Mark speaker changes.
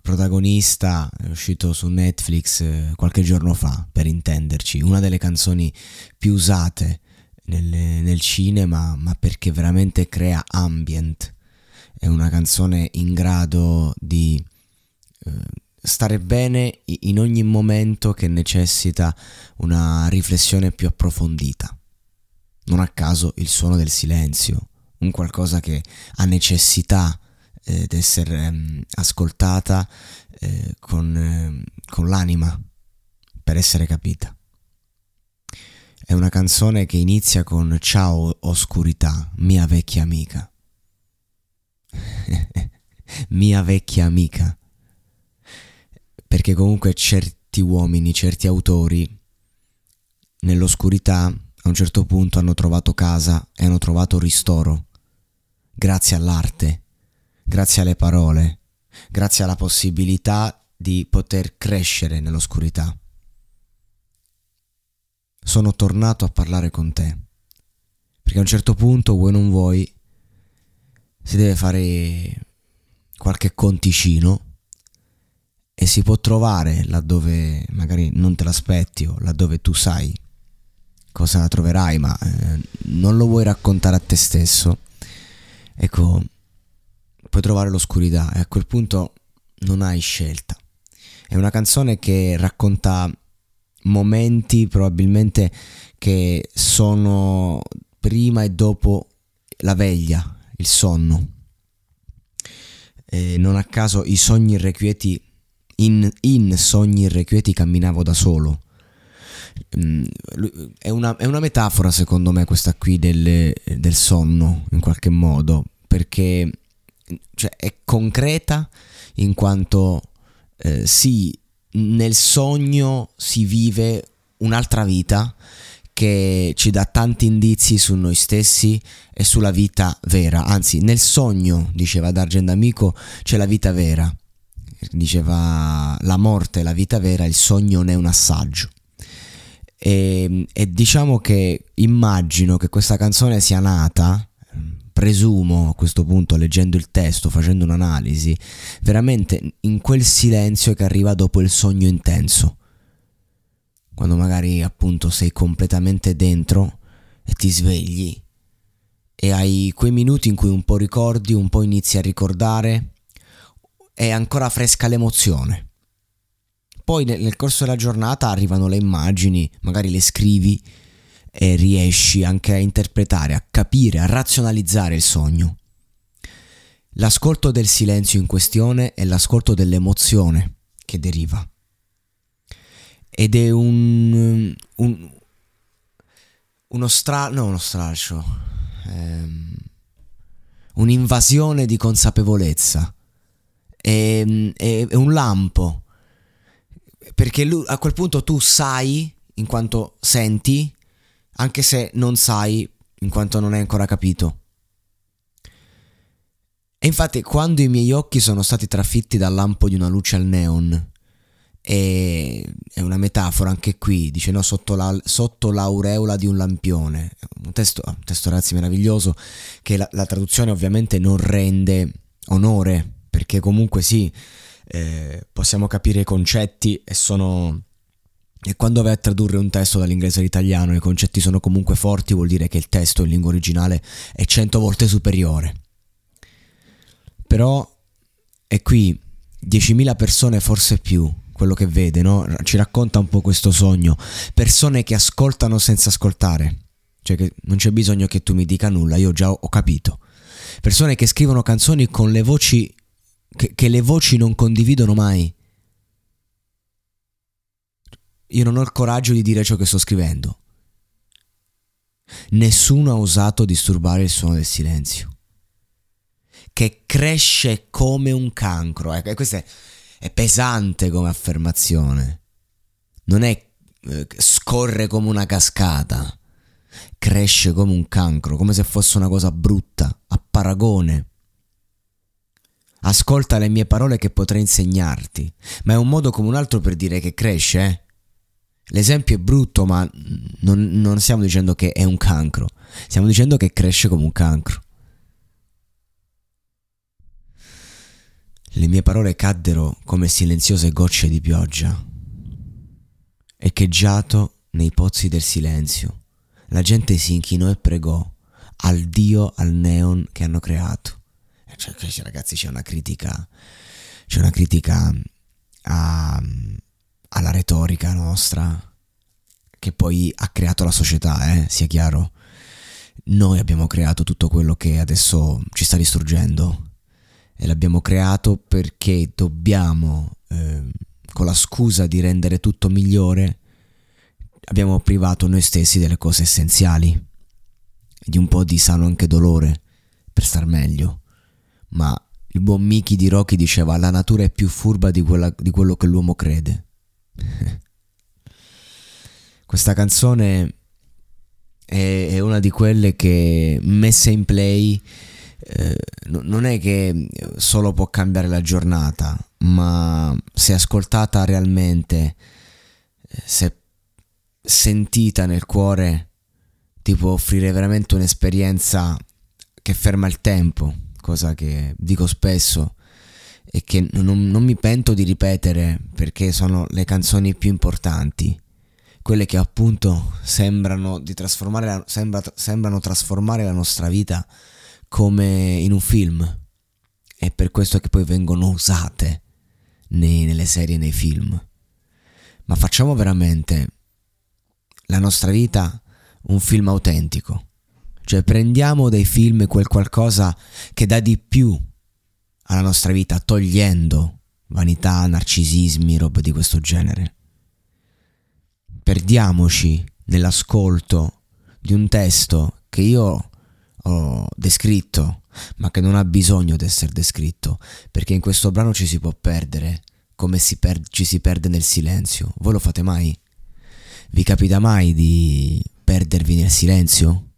Speaker 1: protagonista è uscito su Netflix eh, qualche giorno fa, per intenderci, una delle canzoni più usate nel, nel cinema, ma perché veramente crea ambient. È una canzone in grado di eh, stare bene in ogni momento che necessita una riflessione più approfondita. Non a caso il suono del silenzio, un qualcosa che ha necessità eh, di essere um, ascoltata eh, con, eh, con l'anima per essere capita. È una canzone che inizia con Ciao oscurità, mia vecchia amica. mia vecchia amica. Perché comunque certi uomini, certi autori, nell'oscurità a un certo punto hanno trovato casa e hanno trovato ristoro grazie all'arte, grazie alle parole, grazie alla possibilità di poter crescere nell'oscurità. Sono tornato a parlare con te, perché a un certo punto, vuoi non vuoi, si deve fare qualche conticino e si può trovare laddove magari non te l'aspetti o laddove tu sai cosa troverai, ma eh, non lo vuoi raccontare a te stesso ecco, puoi trovare l'oscurità e a quel punto non hai scelta. È una canzone che racconta momenti probabilmente che sono prima e dopo la veglia, il sonno. E non a caso i sogni irrequieti, in, in sogni irrequieti camminavo da solo. Mm, è una, è una, metafora secondo me questa qui del, del sonno in qualche modo perché cioè, è concreta in quanto eh, sì, nel sogno si vive un'altra vita che ci dà tanti indizi su noi stessi e sulla vita vera. Anzi, nel sogno, diceva D'Argent Amico, c'è la vita vera. Diceva la morte, la vita vera, il sogno ne è un assaggio. E, e diciamo che immagino che questa canzone sia nata presumo a questo punto, leggendo il testo, facendo un'analisi, veramente in quel silenzio che arriva dopo il sogno intenso. Quando magari appunto sei completamente dentro e ti svegli e hai quei minuti in cui un po' ricordi, un po' inizi a ricordare, è ancora fresca l'emozione. Poi nel corso della giornata arrivano le immagini, magari le scrivi e riesci anche a interpretare, a capire, a razionalizzare il sogno. L'ascolto del silenzio in questione è l'ascolto dell'emozione che deriva. Ed è un, un uno stra... no, uno straccio. Ehm, un'invasione di consapevolezza. È, è, è un lampo. Perché lui, a quel punto tu sai, in quanto senti, anche se non sai in quanto non hai ancora capito. E infatti quando i miei occhi sono stati trafitti dal lampo di una luce al neon, e è una metafora anche qui, dice no, sotto, la, sotto l'aureola di un lampione, un testo, un testo ragazzi meraviglioso che la, la, traduzione ovviamente non rende onore, perché comunque sì, eh, possiamo capire i concetti e sono e quando vai a tradurre un testo dall'inglese all'italiano e i concetti sono comunque forti, vuol dire che il testo in lingua originale è cento volte superiore. Però è qui 10.000 persone, forse più, quello che vede, no? Ci racconta un po' questo sogno. Persone che ascoltano senza ascoltare. Cioè che non c'è bisogno che tu mi dica nulla, io già ho capito. Persone che scrivono canzoni con le voci che, che le voci non condividono mai. Io non ho il coraggio di dire ciò che sto scrivendo. Nessuno ha osato disturbare il suono del silenzio. Che cresce come un cancro. Ecco, questo è, è pesante come affermazione. Non è eh, scorre come una cascata. Cresce come un cancro, come se fosse una cosa brutta, a paragone. Ascolta le mie parole che potrei insegnarti, ma è un modo come un altro per dire che cresce, eh? L'esempio è brutto, ma non, non stiamo dicendo che è un cancro, stiamo dicendo che cresce come un cancro. Le mie parole caddero come silenziose gocce di pioggia. Echeggiato nei pozzi del silenzio, la gente si inchinò e pregò al Dio al neon che hanno creato. Cioè, ragazzi, c'è una critica, c'è una critica a, alla retorica nostra che poi ha creato la società, eh, sia chiaro. Noi abbiamo creato tutto quello che adesso ci sta distruggendo e l'abbiamo creato perché dobbiamo, eh, con la scusa di rendere tutto migliore, abbiamo privato noi stessi delle cose essenziali di un po' di sano anche dolore per star meglio. Ma il buon Miki di Rocky diceva la natura è più furba di, quella, di quello che l'uomo crede. Questa canzone è, è, una di quelle che messe in play eh, non è che solo può cambiare la giornata, ma se ascoltata realmente, eh, se sentita nel cuore, ti può offrire veramente un'esperienza che ferma il tempo, cosa che dico spesso e che non, non mi pento di ripetere perché sono le canzoni più importanti quelle che appunto sembrano, di trasformare la, sembra, sembrano trasformare la nostra vita come in un film. È per questo che poi vengono usate nei, nelle serie, nei film. Ma facciamo veramente la nostra vita un film autentico. Cioè prendiamo dai film quel qualcosa che dà di più alla nostra vita, togliendo vanità, narcisismi, robe di questo genere. Perdiamoci nell'ascolto di un testo che io ho descritto, ma che non ha bisogno di essere descritto, perché in questo brano ci si può perdere, come si per- ci si perde nel silenzio. Voi lo fate mai? Vi capita mai di perdervi nel silenzio?